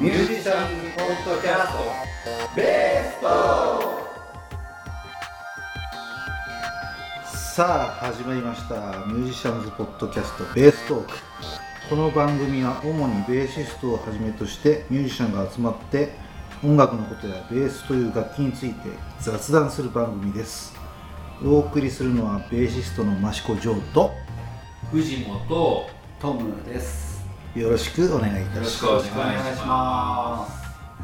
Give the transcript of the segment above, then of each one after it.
ミュージシャンズポッドキャスト。ベーストさあ始まりました。ミュージシャンズポッドキャスト。ベーストーク。この番組は主にベーシストをはじめとしてミュージシャンが集まって音楽のことやベースという楽器について雑談する番組です。お送りするのはベーシストの益子城と藤本トムですよろしくお願いいたします。よろしくお願いしまは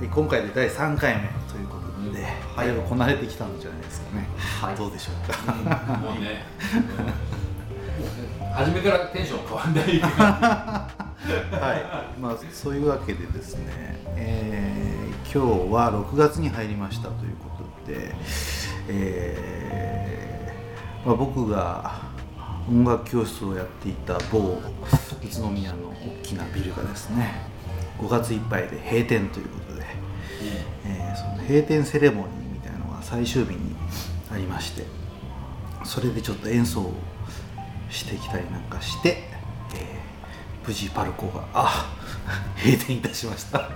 い今回で第3回目ということで、だいぶこなれてきたんじゃないですかね、はい。どうでしょうか、もうね、うん。初めからテンション変わんないはい、まあそういうわけでですね、えー今日は6月に入りましたということで、えーまあ、僕が音楽教室をやっていた某宇都宮の大きなビルがですね5月いっぱいで閉店ということで、えーその閉店セレモニーみたいなのが最終日にありましてそれでちょっと演奏をしてきたりなんかして、えー無事パルコがあ閉店いたしました。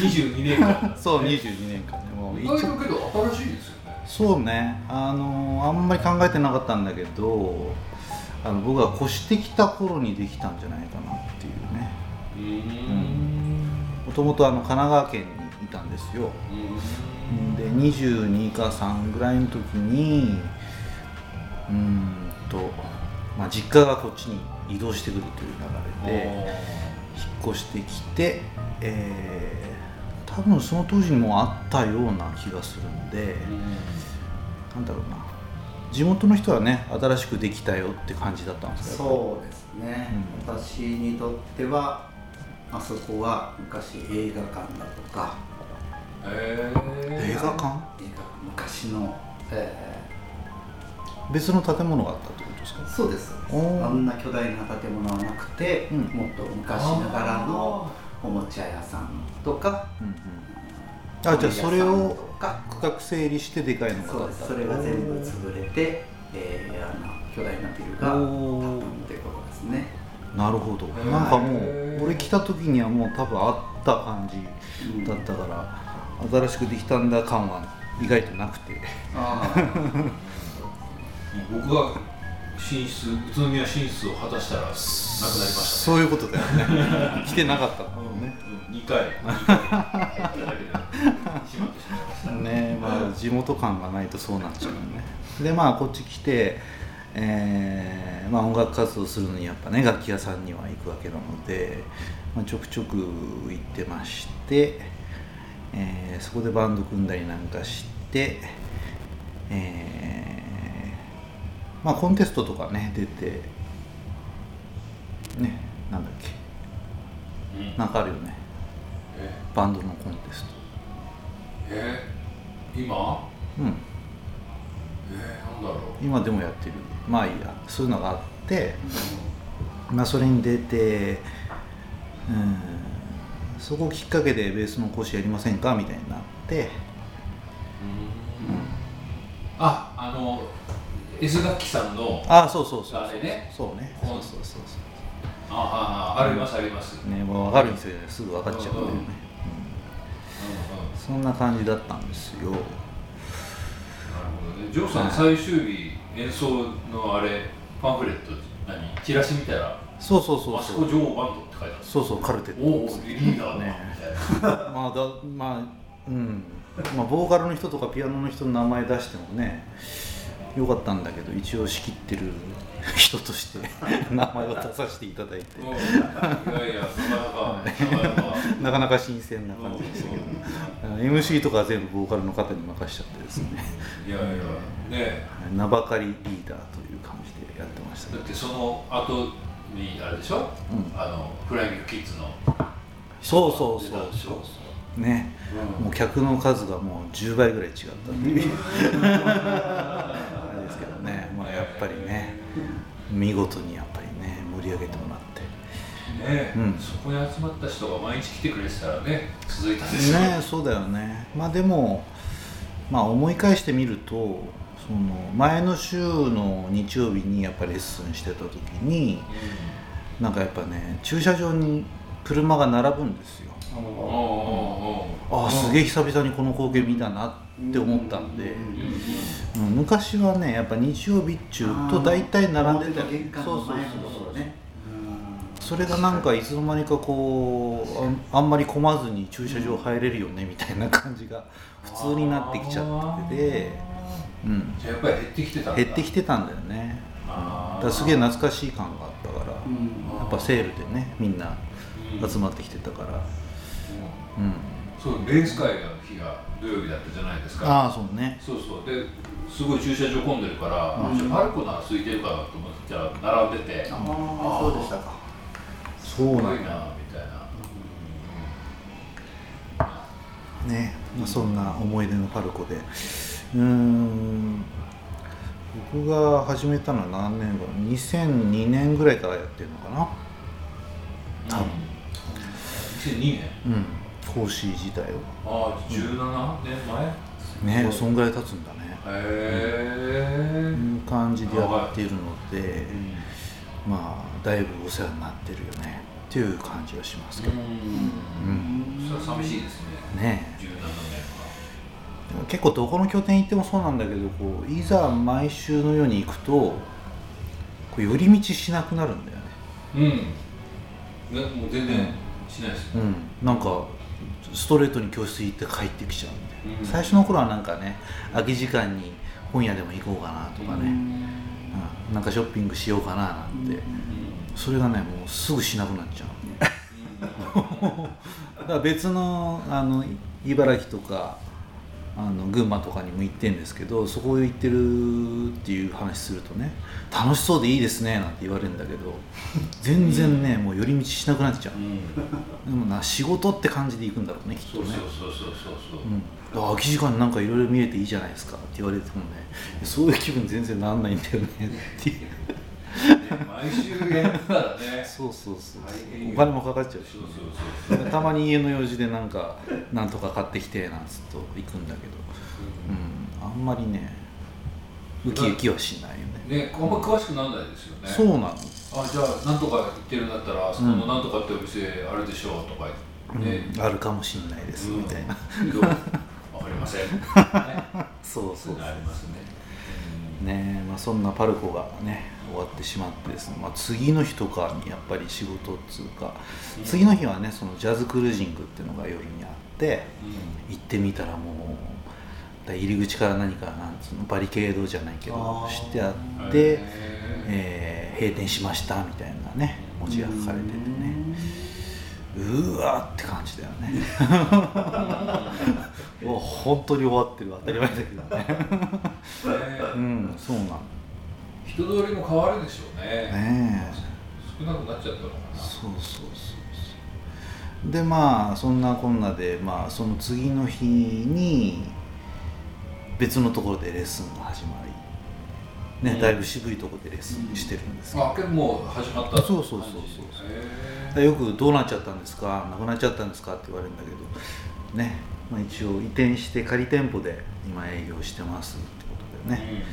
じ22年間。そう22年間ね。もう意外とけど新しいですよね。そうね。あのあんまり考えてなかったんだけどあの僕が越してきた頃にできたんじゃないかなっていうね。うんもともと神奈川県にいたんですよ。で22か3ぐらいの時にうーんと、まあ、実家がこっちに移動してくるという流れで引っ越してきて、えー多分その当時にもうあったような気がするんで、なんだろうな地元の人はね新しくできたよって感じだったんですよそうですね、うん。私にとってはあそこは昔映画館だとかへ映画館？映画昔の、え別の建物があったってことですか？ーそうです。あんな巨大な建物はなくて、うん。もっと昔ながらのおもちゃ屋さんとかうんうんあじゃあそれを区画整理してでかいのがそうです。それが全部潰れて、えー、あの巨大なビルが建ったってことですね。なるほど。ーなんかもう俺来た時にはもう多分あった感じだったから、新しくできたんだ感は意外となくて。あ 僕が進出宇都宮進出を果たしたらなくなりましたね。そういうことだよね。来てなかったんだもんね。うん。2回2回 地元感がないとそうなっちゃうよね。でまあこっち来て、えーまあ、音楽活動するのにやっぱね楽器屋さんには行くわけなので、まあ、ちょくちょく行ってまして、えーそこでバンド組んだりなんかして、えーまあコンテストとかね出てねなんだっけうん。なんかあるよね。えバンドのコンテスト。え今？うん。えー、なんだろう。今でもやってる。まあいいや。そういうのがあって、まあ、それに出てうん。そこをきっかけでベースの講師やりませんかみたいになって、ああの S 楽器さんのああそうそうそう。あれね？そうね。うん。そうそうそうそあああありますあります、うねもう分かるんですよ。すぐ分かっちゃうんだよね、うんうんうんそんな感じだったんですよ。なるほどね。ジョーさんはい最終日演奏のあれパンフレット何？チラシ見たらそうそうそうそう。コジョーバンドって書いてある。そうそうカルテット。おおリーダーだ、ねみたいなまあだまあうん。まあボーカルの人とかピアノの人の名前出してもねよかったんだけど一応仕切ってる人として 名前を出させていただいて。うんいやいやなかなか新鮮な感じでしたけど。MC とかは全部ボーカルの方に任しちゃってですね。いやいやね。名ばかりリーダーという感じでやってましただってその後にあれでしょ、うん。あのフライングキッズの。そうそうそうそう。ね。うん。もう客の数がもう10倍ぐらい違ったっていうぱりね見事にやっぱりね盛り上げてもらって。ね、うん。そこに集まった人が毎日来てくれてたらね続いたでしょ。ねそうだよね。まあでもまあ思い返してみるとその前の週の日曜日にやっぱりレッスンしてた時になんかやっぱね駐車場に車が並ぶんですよ。おうおうおうああすげえ久々にこの光景見たなって思ったんで、うん昔はねやっぱ日曜日っちゅうと大体並んでた。よそうそうそう。の前のところね。それがなんかいつの間にかこうあんあんまり混まずに駐車場入れるよねみたいな感じが普通になってきちゃってて、うん、じゃあやっぱり減ってきてたんだ。減ってきてたんだよね。あー。だからすげえ懐かしい感があったから、うん。やっぱセールでねみんな集まってきてたから、うん、そうレース会の日が土曜日だったじゃないですか。ああそうね。そうそう。ですごい駐車場混んでるから、うん。じゃあパルコなら空いてるかなと思ってじゃあ並んでて。ああそうでしたか。そうなんだ。すごいなみたいな、ね、まあ、そんな思い出のパルコで。うーん。僕が始めたのは何年後2002年ぐらいからやってるのかな。多分。2002年うん講師自体を。ああ17年前？ねそんぐらい経つんだね。へえいう感じでやっているので、まあだいぶお世話になってるよね。っていう感じはしますけど、うん。それは寂しいですね。ね。17年は結構どこの拠点行ってもそうなんだけどこういざ毎週のように行くとこう寄り道しなくなるんだよね。うん。ねもう全然しないですよ、うん。なんかストレートに教室行って帰ってきちゃうみたいな、うん。最初の頃はなんかね空き時間に本屋でも行こうかなとかね、うん。なんかショッピングしようかななんて、それがねもうすぐしなくなっちゃう。だから別のあの茨城とかあの群馬とかにも行ってんですけどそこ行ってるっていう話するとね楽しそうでいいですねなんて言われるんだけど全然ねもう寄り道しなくなっちゃう。うん。でもな仕事って感じで行くんだろうねきっとね。そうそうそうそうそうそう。うん、空き時間になんかいろいろ見れていいじゃないですかって言われてもねそういう気分全然なんないんだよねっていう。ね毎週やらね。そうそうそう。お金もかかっちゃうしそうそうそうたまに家の用事でなんかなんとか買ってきてなんつっと行くんだけど、うん、あんまりねウキウキはしないよね。ねあんま詳しくならないですよね。そうなの。あじゃあなんとか行ってるんだったらそこのなんとかってお店あるでしょうとか言って、うんあるかもしんないです、みたいな。けどわかりません、ね、そうそう。ありますね。ねまあ、そんなパルコがね終わってしまってですね、まあ、次の日とかにやっぱり仕事っつうか、次の日はねそのジャズクルージングっていうのが夜にあって行ってみたらもうだ入り口から何かなんつうのバリケードじゃないけどしてあうんって、へえー閉店しましたみたいなね文字が書かれててね。うーわーって感じだよね。もう本当に終わってる当たり前だけどね。ー。うんそうなの人通りも変わるでしょうね。ねえ。少なくなっちゃったのかな。そうそうそうそうでまあそんなこんなでまあその次の日に別のところでレッスンが始まりね、うん。だいぶ渋いところでレッスンしてるんですけど、あけどもう始まったそうそうそうそうへでよく「どうなっちゃったんですか？なくなっちゃったんですか?」って言われるんだけど。ね、まあ、一応移転して仮店舗で今営業してますってことでーね、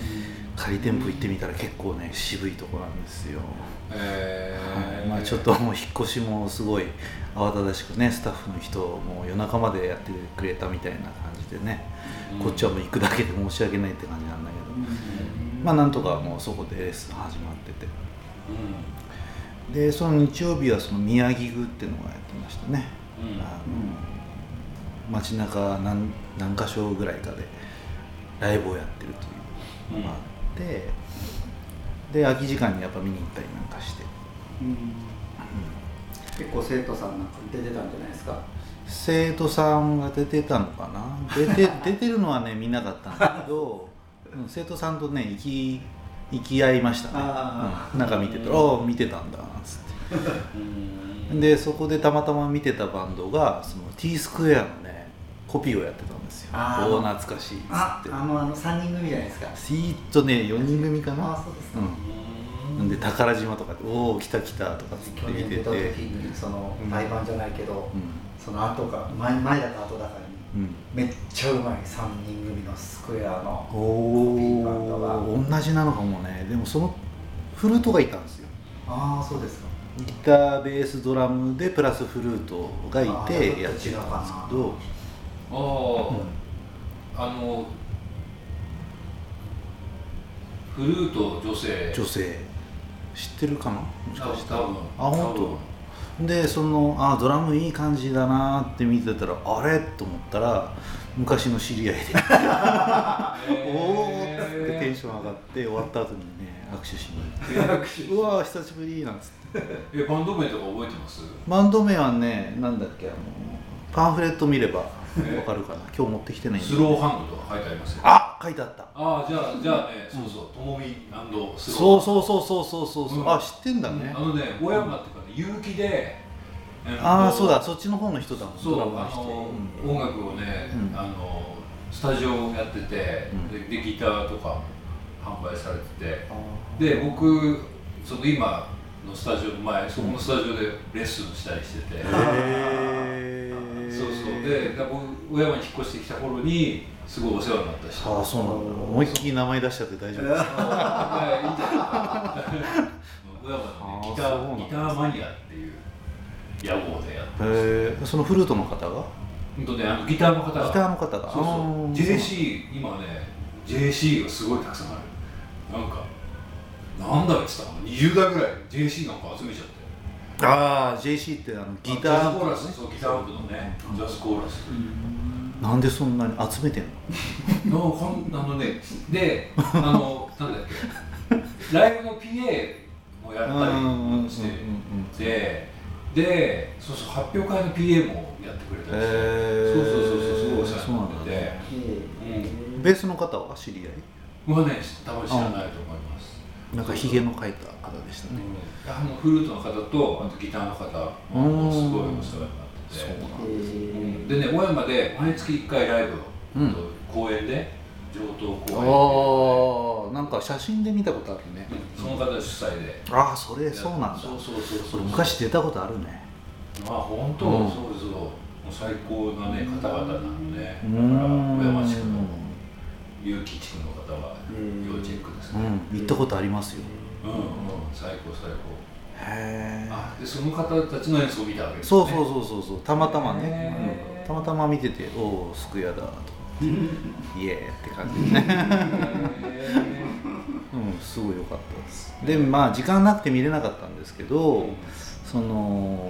仮店舗行ってみたら結構ね渋いとこなんですよ、へー。はい。まあ、ちょっともう引っ越しもすごい慌ただしくねスタッフの人も夜中までやってくれたみたいな感じでね、こっちはもう行くだけで申し訳ないって感じなんだけど、まあなんとかもうそこでレッスン始まってて。でその日曜日はその宮城宮っていうのがやってましたね、うん。あの街中何何箇所ぐらいかでライブをやってるというのがあって、で空き時間にやっぱ見に行ったりなんかして。結構生徒さんなんか出てたんじゃないですか？生徒さんが出てたのかな？出て出てるのはね見なかったんだけど、うん生徒さんとね行き行き合いましたね。あうん、なんか見てたら「ああ見てたんだ」つって。でそこでたまたま見てたバンドがその T スクエアのねコピーをやってたんですよ。おお懐かしいっつって。ああのあの3人組じゃないですか。シーッとね4人組かあな。あそうです。か、うん。で宝島とかで「おお来た来た」とかつって去見てて。年出た時にそのうん対バンじゃないけど、うその後か前前だか後だかにんうん。めっちゃうまい。3人組のスクエアのおコピーバンドが。お同じなのかもね。でもそのフルートがいたんですよ。ああそうですか。ギターベースドラムでプラスフルートがいてやってたんですけどああ、あのフルート女性。女性。知ってるかな？もしかしたら多分。あ本当？でそのあドラムいい感じだなって見てたらあれ？と思ったら昔の知り合いで。おおっつってテンション上がって終わった後にね握手しに行って。うわー久しぶりなんつって。えバンド名とか覚えてます？バンド名はねなんだっけあのパンフレット見ればわかるかな。今日持ってきてないスローハンドとか書いてありますよ。あ書いてあった。ああじゃあじゃあね、そうそう。ともみスローそうそうそうそうそうそうあ知ってんだね、あのね小山っていうかね結城でああそうだそそっちの方の人だもん。そう音楽をね、うん。あのスタジオをやってて、うん。ででギターとかも販売されてて。で僕その今のスタジオの前そこのスタジオでレッスンしたりしてて、へえそうそう。でだ僕小山に引っ越してきた頃にすごいお世話になった人。ああそうなんだ。思いっきり名前出しちゃって大丈夫です。か小山のねギタあーギターマニアっていう屋号でやってへえそのフルートの方が？とねあのギターの方が。ギターの方が？そうそう。JC 今ね JC がすごいたくさんある。なんかなんだっつった。の20台ぐらい JC なんか集めちゃってああ JC ってあのギタジャズーコーラスそうギター部のね。ジャズコーラス。なんでそんなに集めてんの？のこんあのねであのなんだっけ。ライブの PA もやったりして。てでそうそう発表会の PA もやってくれたりして、へー。そうそうそうそうすごいお世話になってうなん。ベースの方は知り合い？僕はね多分知らないと思いますなんかひげの描いた方でしたね。あのフルートの方とあとギターの方もすごいお世話になってて。そううん。でね小山で毎月1回ライブを、うん。公演で上等公演ああなんか写真で見たことあるね。でその方主催で。ああそれそうなんだ。そうそうそうそう。昔出たことあるね。まあ本当、うん。そうそう最高なね方々なのねうだからん小山地区の結城地区の方は要チェックですうねん。行ったことありますよ。うんうん。最高最高。へえあでその方たちの演奏を見たわけですね。そうそうそうそうそう。たまたまね、うん。たまたま見てておおすくやだと イエーって感じでね。うんすごい良かったです。でまあ時間なくて見れなかったんですけどその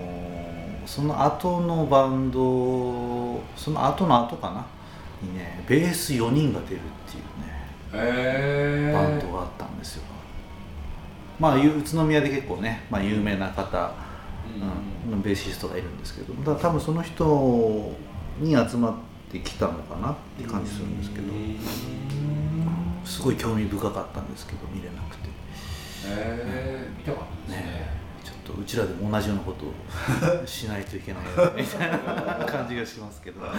その後のバンドその後の後かなにねベース4人が出るっていうねバンドがあったんですよ。まあゆ宇都宮で結構ね、まあ、有名な方、うん、ベーシストがいるんですけどだ多分その人に集まってきたのかなって感じするんですけどすごい興味深かったんですけど見れなくてうちらでも同じようなことを しないといけないな みたいな感じがしますけど。ねま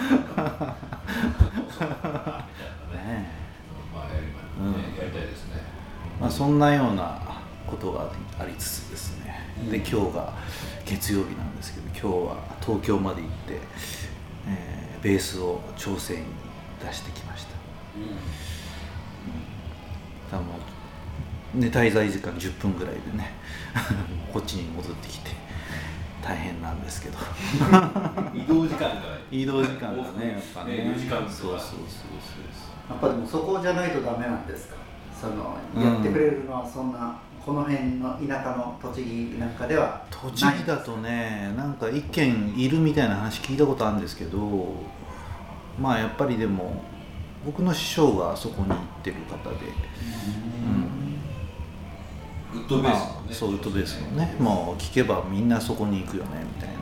あやり,、う。んねやりたいですね。まあ、そんなようなことがありつつですね、で今日が月曜日なんですけど今日は東京まで行って、えーベースを調整に出してきました。多分ね滞在時間10分ぐらいでね こっちに戻ってきて大変なんですけど。移動時間が移動時間がねやっぱね。ね4時間そうそうそうそうやっぱでもそこじゃないとダメなんですか？そのうん。やってくれるのはそんな、この辺の田舎の栃木なんかでは栃木だとねなんか一軒いるみたいな話聞いたことあるんですけどまあやっぱりでも僕の師匠がそこに行ってる方で、グッドベースのまあね。そうウッドベースのね。もう聞けばみんなそこに行くよねみたいな。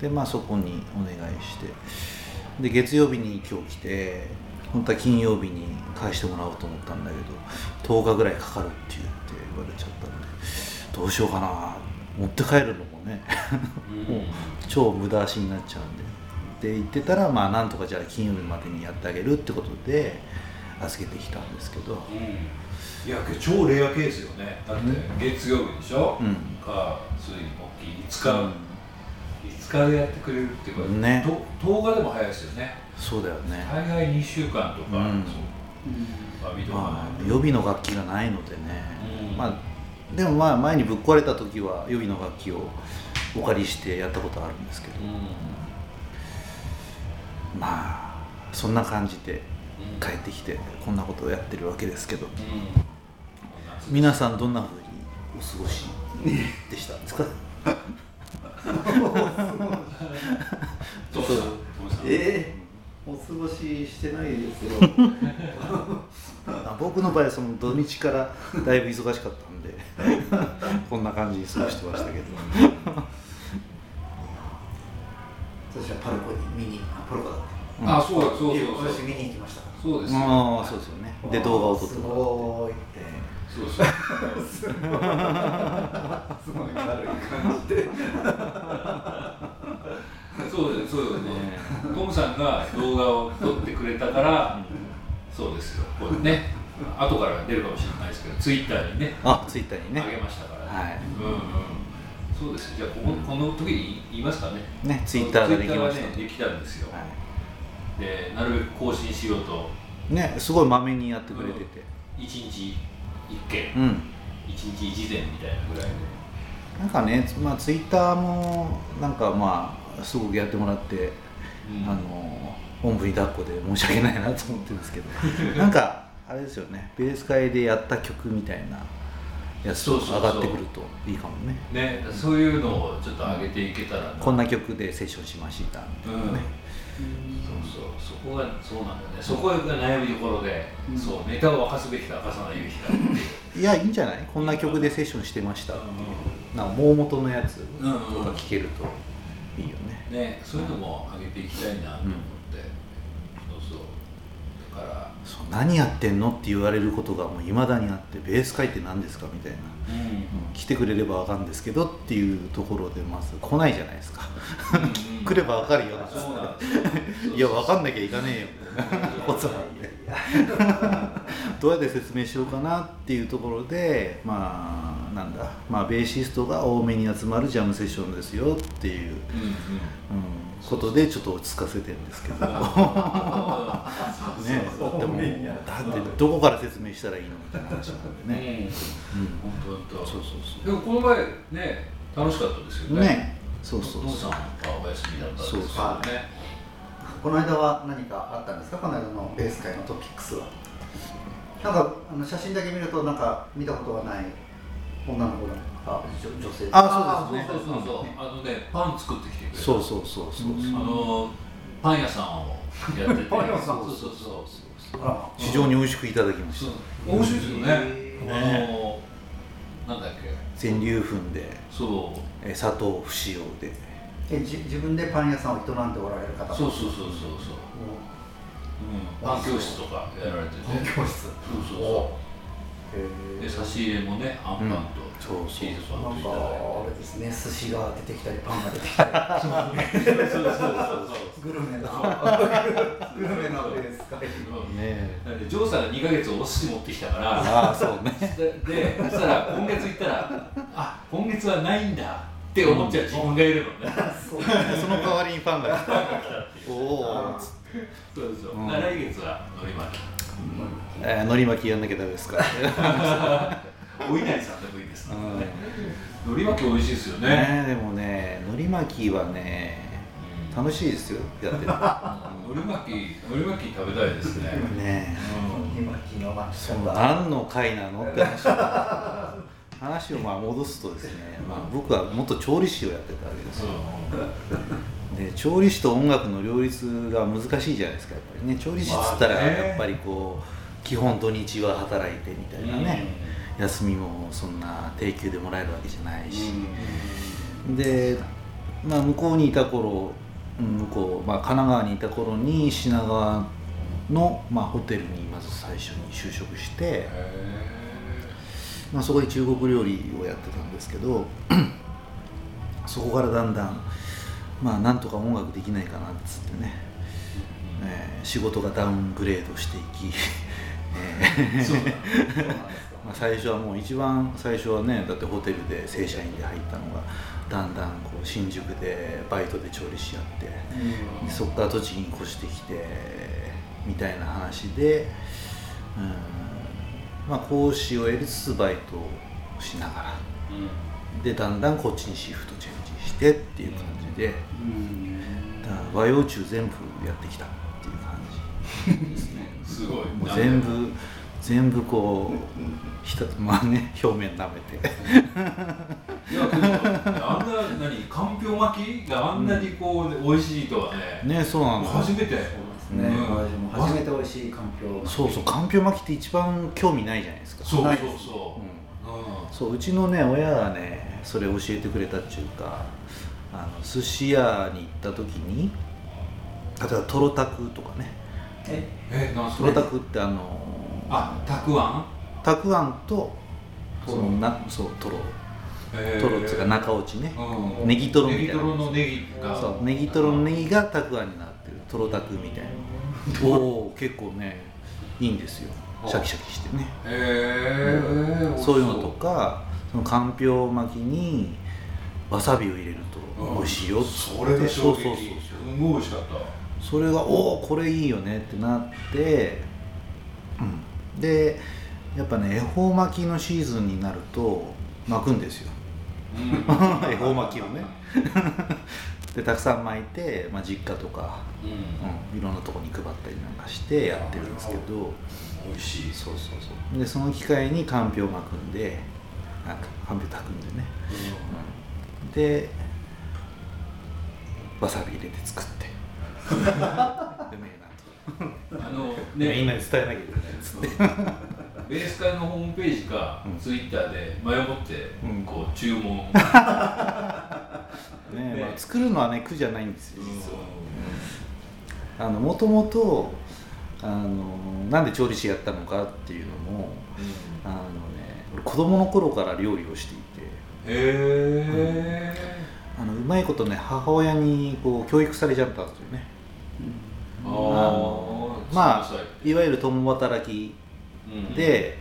でまあそこにお願いして。で月曜日に今日来て本当は金曜日に返してもらおうと思ったんだけど10日ぐらいかかるって言って言われちゃったんでどうしようかな持って帰るのもねもう超無駄足になっちゃうんで。で言ってたらまあなんとかじゃあ金曜日までにやってあげるってことで預けてきたんですけど。うんいや超レアケースよね。だって月曜日でしょ、うん。か水木金5日、5日でやってくれるっていうか、ね。と10日でも早いですよね。そうだよね。大概2週間とか、うん。そう。まあ予備の楽器がないのでね、うん。まあでもまあ前にぶっ壊れた時は予備の楽器をお借りしてやったことあるんですけど、まあそんな感じで帰ってきてこんなことをやってるわけですけど、皆さんどんなふうにお過ごしでした？んですかえ？ー、お過ごししてないですよ。僕の場合はその土日からだいぶ忙しかったんで こんな感じに過ごしてましたけど。私はパルコに見にあパルコだっあそうだそうそうたそう。私見に行きましたそうですよ。ああそうですよね。で動画を撮ってすもらって。ごいってそうそう。すごい軽い感じで。そうですそうですね。トムさんが動画を撮ってくれたからそうですよ。これね。後から出るかもしれないですけどツイッターにねあツイッターにね。あげましたからはい。うんうん。そうですじゃあこここの時に言いますかね。ねツイッターができました。ねできたんですよ。はでなるべく更新しようと。い、ねすごいまめにやってくれてて。1日1件うん、1日1膳みたいなぐらいでなんかね、まあ、ツイッターもなんかまあすごくやってもらって、うん。あのおんぶに抱っこで申し訳ないなと思ってるんですけど なんかあれですよねベース会でやった曲みたいなやつとそうそうそう。上がってくるといいかもね。ねそういうのをちょっと上げていけたらな。こんな曲でセッションしましたみたいなね、そうそう。そこがそうなんだよね。そこが悩みどころで、そうネタを明かすべきか明かさないべきかいういやいいんじゃない？こんな曲でセッションしてました。うなんか大元のやつとか聞けるといいよね、ねそういうのも上げていきたいなと思って、そうそう。だから。そう何やってんの？って言われることがもういまだにあってベース会って何ですか？みたいな、うんうん来てくれれば分かるんですけどっていうところでまず来ないじゃないですか。来れば分かるよ。いや分かんなきゃいかねえよ。みたいなことなんでどうやって説明しようかなっていうところでまあなんだ。まあベーシストが多めに集まるジャムセッションですよっていう、うんうん。うん、ことでちょっと落ち着かせてるんですけど。ね。でもだってどこから説明したらいいのみたいな話なんでね、本当本当そうそうそう。でもこの前ね楽しかったですよね。ね。そうそう父そう。さんがお休みだったんですけど。ねそうそう。この間は何かあったんですか？この間のベース界のトピックスは。なんかあの写真だけ見るとなんか見たことがない女の子が女女性あそうですね。そうそうそう。あのねパン作ってきてくれた。そうそうそうそう。あのパン屋さんをやってて。パン屋さんそうそうそう非常に美味しくいただきましそう。た面白いですよね。ねあのなんだっけ。全粒粉で。そう。え砂糖不使用で。えじ自分でパン屋さんを営んでおられる方。そうそうそうそうそう、うん、パン教室とかやられてて。パン教室。そうそうそへうで差し入れもねあんパンとそうそう。チーズパンなんかといただいて。あれですね寿司が出てきたりパンが出てきたり。そうそうそうそう。グルメなグルメなベース界ねなんでジョーさんが2ヶ月お寿司持ってきたから。ああそうね。ででそしたら今月行ったらあ今月はないんだ。って思っちゃう自分がいるのね。そうその代わりにパンが来た。おおそうですよ、うん。来月はのり巻きえー、のり巻きやんなきゃダメですか。ら お稲荷さんでもいいですね。うん。のり巻き美味しいですよね。ねでもねのり巻きはね楽しいですよ。やってるのり巻きのり巻き食べたいですね。ね今昨日巻きその方何の回なのって話。話をまあ戻すとですね、まあ、僕は元調理師をやってたわけですそうよで調理師と音楽の両立が難しいじゃないですかやっぱりね。調理師っつったらやっぱりこう基本土日は働いてみたいなね、休みもそんな定休でもらえるわけじゃないし、で、まあ、向こうにいた頃うん向こう、まあ、神奈川にいた頃に品川の、まあ、ホテルにまず最初に就職して、へまあ、そこで中国料理をやってたんですけど そこからだんだんまあなんとか音楽できないかなっつってね、えー仕事がダウングレードしていき、まあ最初はもう一番最初はねだってホテルで正社員で入ったのがだんだんこう新宿でバイトで調理師やって、でそこから栃木に越してきてみたいな話で、うん。まあ、講師をやりつつバイトしながら。うんでだんだんこっちにシフトチェンジしてっていう感じで、うん。だから和洋中全部やってきたっていう感じ。ですね。すごい。もう全部全部こうひたまあね表面舐めて。いやけどあんな何かんぴょう巻きがあんなにこう美味しいとはね。ねそうなんだ。初めて。ね、うん。初めて美味しいかんぴょうそうそうかんぴょう巻きって一番興味ないじゃないですか。そうそうそう。うん。そううちのね親がねそれ教えてくれたっていうかあの寿司屋に行った時に例えばトロタクとかね。ええなんすトロタクってあのあたくあん？たくあんとそのなそうトロ。トロっていうか中落ちね。うんネギトロみたいな。ネギトロのネギがそうネギトロのネギがたくあんになってるトロタクみたいな。おお結構ねいいんですよ。シャキシャキしてね。へえそういうのとかそのかんぴょう巻きにわさびを入れると美味しいよって。それが衝撃そうそうそうすごい美味しかったそれがおおこれいいよねってなって、うん、でやっぱね恵方巻きのシーズンになると巻くんですよ。恵方巻きをね。でたくさん巻いて、まあ、実家とか、うん。うん、いろんなとこに配ったりなんかしてやってるんですけど。美味しい。そうそうそう。でその機会にかんぴょう巻くんでなんかかんぴょう炊くんでね、うん、でわさび入れて作って。うめえなと。あのみんねなに伝えなきゃいけないっつって。ベース会のホームページかうん。ツイッターで前もってうん。こう注文。ねまあ、作るのはね苦じゃないんですよ実は。あのもともとあのなんで調理師やったのかっていうのもあのね俺子供の頃から料理をしていて。へえあのうまいことね母親にこう教育されちゃったんですよね。ああのまあいわゆる共働きで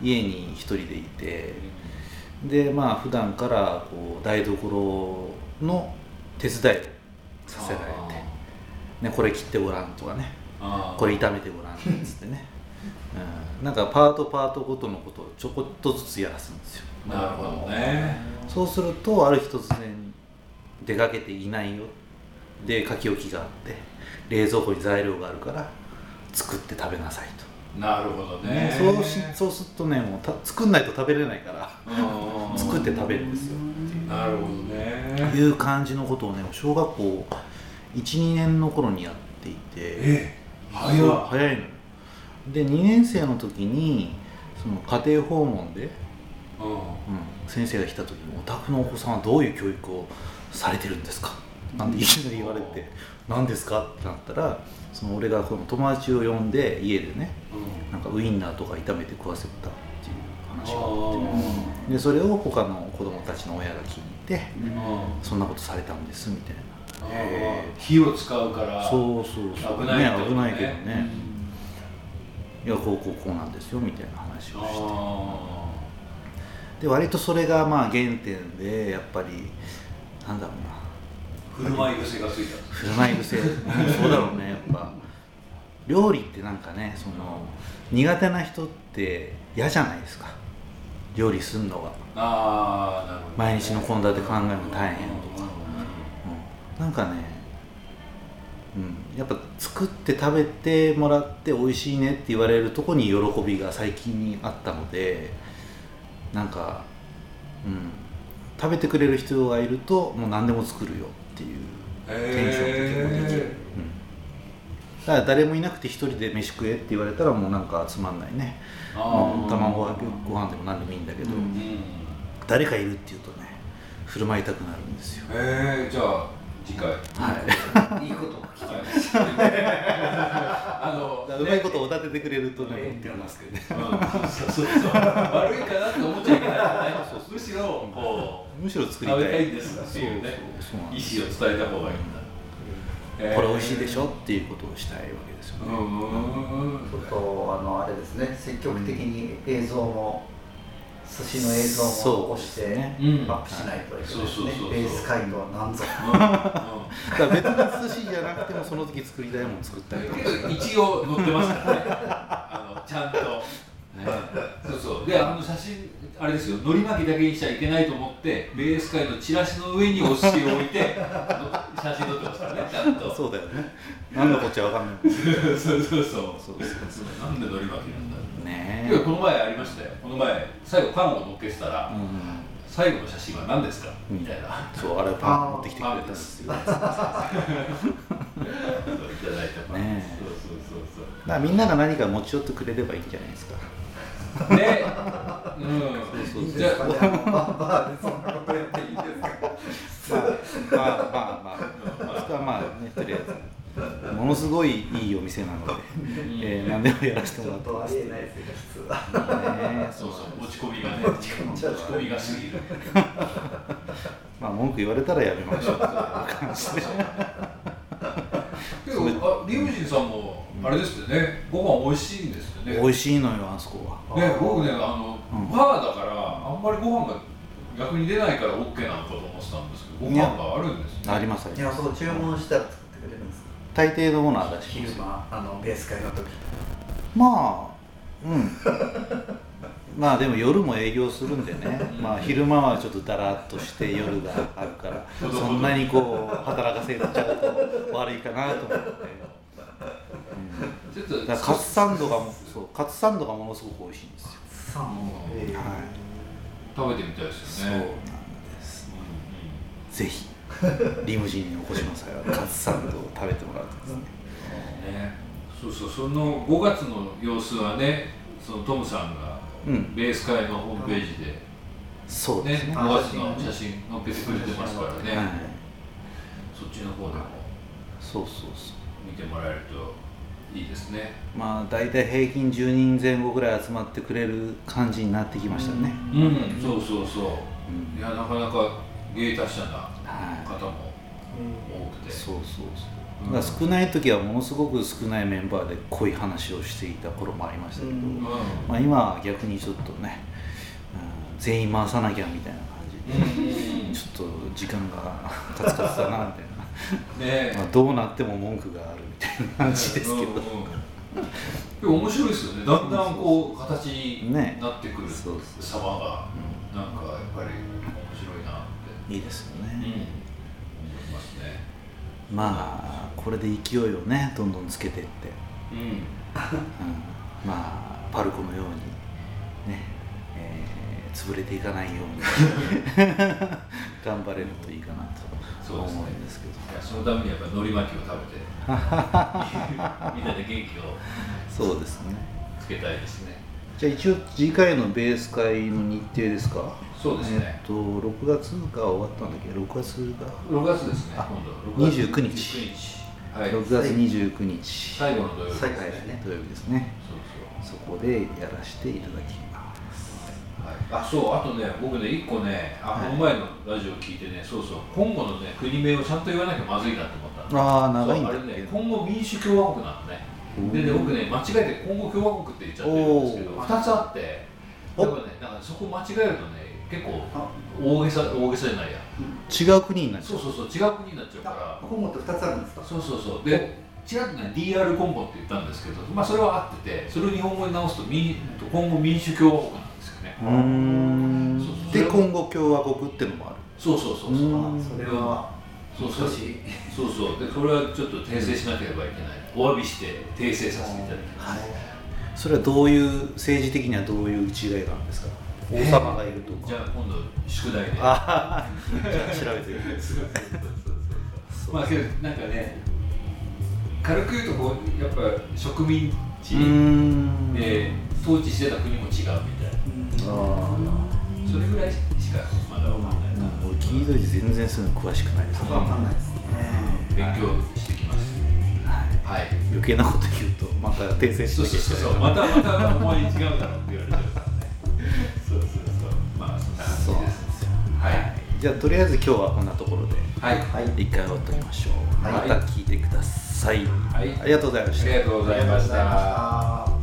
家に一人でいて。でまあ普段からこう台所の手伝いをさせられて、ね、これ切ってごらんとかね。これ炒めてごらんっつってね、うん、なんかパートパートごとのことをちょこっとずつやらすんですよ。なるほどね。そうするとある日突然出かけていないよ。で書き置きがあって冷蔵庫に材料があるから作って食べなさいと、なるほどね。ね、そうしそうするとねもうた作んないと食べれないからうん。作って食べるんですよ。なるほどね。いう感じのことをね小学校12年の頃にやっていてえ早早いのよで2年生の時にその家庭訪問で、ううん、先生が来た時に「お宅のお子さんはどういう教育をされてるんですか?」なんていきなり言われて「何ですか?」ってなったらその俺がこの友達を呼んで家でねん。なんかウインナーとか炒めて食わせたっていう話がああってでそれを他の子供たちの親が聞いてーそんなことされたんですみたいな。火を使うからそうそうそう。危ないってことね。ね危ないけどね、いやこうこうこうなんですよみたいな話をして。あで割とそれがまあ原点でやっぱりなんだろうな。ー振る舞い癖がついた振る舞い癖。うんそうだろうねやっぱ。料理ってなんかねその苦手な人って嫌じゃないですか。料理すんのが、ああなるほど毎日の献立考えるの大変とか。うん、なんかね、うん、やっぱ作って食べてもらって美味しいねって言われるとこに喜びが最近にあったのでなんか、うん、食べてくれる人がいるともう何でも作るよっていうテンションって結構できる、うん、だから誰もいなくて一人で飯食えって言われたらもうなんかつまんないね。あもうー卵ご飯でも何でもいいんだけど、うん誰かいるっていうとね振る舞いたくなるんですよ。えー、じゃあ次回。はい。いいことが聞きました あのうまいことをおだててくれるとね、言ってますけどね、うん、そうそうそう。悪いかなって思っちゃいけないむしろこうむしろ作りたい。食べたいんですっていうねそうそう。そうなん意思を伝えた方がいいんだ、えー。これ美味しいでしょっていうことをしたいわけですよね、ちょっとあのあれですね。積極的に映像も寿司の映像もそう残してねう。ん。アップしないといけないでベース街道なんぞ。うん。だから別に寿司じゃなくてもその時作りたいもの作ったりとか。けど一応載ってますからね。あのちゃんと。そうそう。であの写真あれですよ。のり巻きだけにしちゃいけないと思ってベース界のチラシの上にお寿司を置いて 写真撮ってますからね。ちゃんと。そうだよね。何のこっちゃわかんない。そうそうそう。そうそう。なんでのり巻きなんだね。いやこの前ありましたよ。この前最後パンを乗っけてたら、うん最後の写真は何ですか？みたいな、そうあれパン持ってきてくれたんですいただいたパン、ねえ。そうそうそうそう。らみんなが何か持ち寄ってくれればいいんじゃないですか。ね、うん、そうそういいんじゃあのババーでそんなことやっていいんですかまあまあまあまあそれはまあねとりあえずものすごいいいお店なので、えー何でもやらせてちょっもらってます。とありえないですよ普通はねそうそう落ち込みがね落ち込みが過ぎる。まあ文句言われたらやめましょう。感じでけどあリムジンさんもあれですってね。ご飯美味しいんですってね。美味しいのよあそこは。ね僕ねあの、うん。バーだからあんまりご飯が逆に出ないから OK なのかと思ってたんですけどご飯があるんですね。ありますあいります。やそう注文したら大抵のものは出し昼間あのベース会の時。まあうん。まあでも夜も営業するんでね、まあ昼間はちょっとだらっとして夜があるからそんなにこう働かせちゃうと悪いかなと思って、ちょっとうん、だカツサンドがもそう。カツサンドがものすごく美味しいんですよ、さんえーはい。食べてみたいですそうなんよねです。うぜひリムジンにお越しの際はカツサンドを食べてもらうとですね。んうんね。そうそうその5月の様子はねそのトムさんがうん。ベース会のホームページでねそうですね。5月の写真載っけてくれてますからね、はい。そっちの方でもそうそうそう。見てもらえるといいですね。まあ大体平均10人前後ぐらい集まってくれる感じになってきましたね、うん。そうそうそう。うん。いやなかなか芸達者なはい方も多くて。そうそうそう。うんだから少ない時はものすごく少ないメンバーで濃い話をしていた頃もありましたけど、うん。まあ、今は逆にちょっとね、うん、全員回さなきゃみたいな感じで、うん。ちょっと時間がカツカツだなみたいな。ねまあどうなっても文句があるみたいな感じですけど、うん。うんでも面白いですよね。だんだんこう形にねなってくるそうそ様がなんかやっぱりいいですよね、うん。ますね。まあこれで勢いをねどんどんつけていって、うん。うん、まあパルコのようにね、えー潰れていかないように 頑張れるといいかなと思うんですけど。そのためにやっぱり海苔巻きを食べて みんなで元気をそうですね。つけたいですね。じゃあ一応次回のベース会の日程ですか？そうですね。えっと6月が終わったんだっけ？6月が？6月ですねあ今度。6月29日29日。はい。6月29日。最後の土曜日です最後ねですね土曜日ですね。そうそこでやらせていただきます。はい、あそうあとね僕ね一個ねあはい。この前のラジオ聞いてねそうそう。今後のね国名をちゃんと言わなきゃまずいなと思ったああ長いんだあれね今後民主共和国なのね。でね僕ね間違えて今後共和国って言っちゃってるんですけどおー。2つあって。おだからねなんかそこ間違えるとね結構あ。大げさ大げさじゃないや。違う国になっちゃそうそうそう違う国になっちゃうから。あ本持って2つあるんですか？そうそうそう。でちらっとね DR コンボって言ったんですけどまあそれは合っててそれを日本語に直すと民今後民主共和国なんですよね。うーん。そうそう。で今後共和国ってのもある。そうそうそうそう。それはそうそう。そうそう。でそれはちょっと訂正しなければいけない。お詫びして訂正させていただきます、はい。それはどういう政治的にはどういう違いがあるんですか？王様がいるとか。じゃあ今度宿題で。ああじゃあ調べてみてそうそうそうそうまあけどなんかね軽く言うとこうやっぱ植民地で統治してた国も違うみたいな。あそれぐらいしかまだわかんないな。あ俺聞いといて全然そういうの詳しくないですね。わかんないですね。勉強してきます。はいはい。余計なこと言うとまた訂正しそうなきゃそう。またまたお前違うだろうって言われちゃうじゃあとりあえず今日はこんなところではい。はい。一回終わっておきましょう、はい。また聞いてください、はい。ありがとうございました。ありがとうございました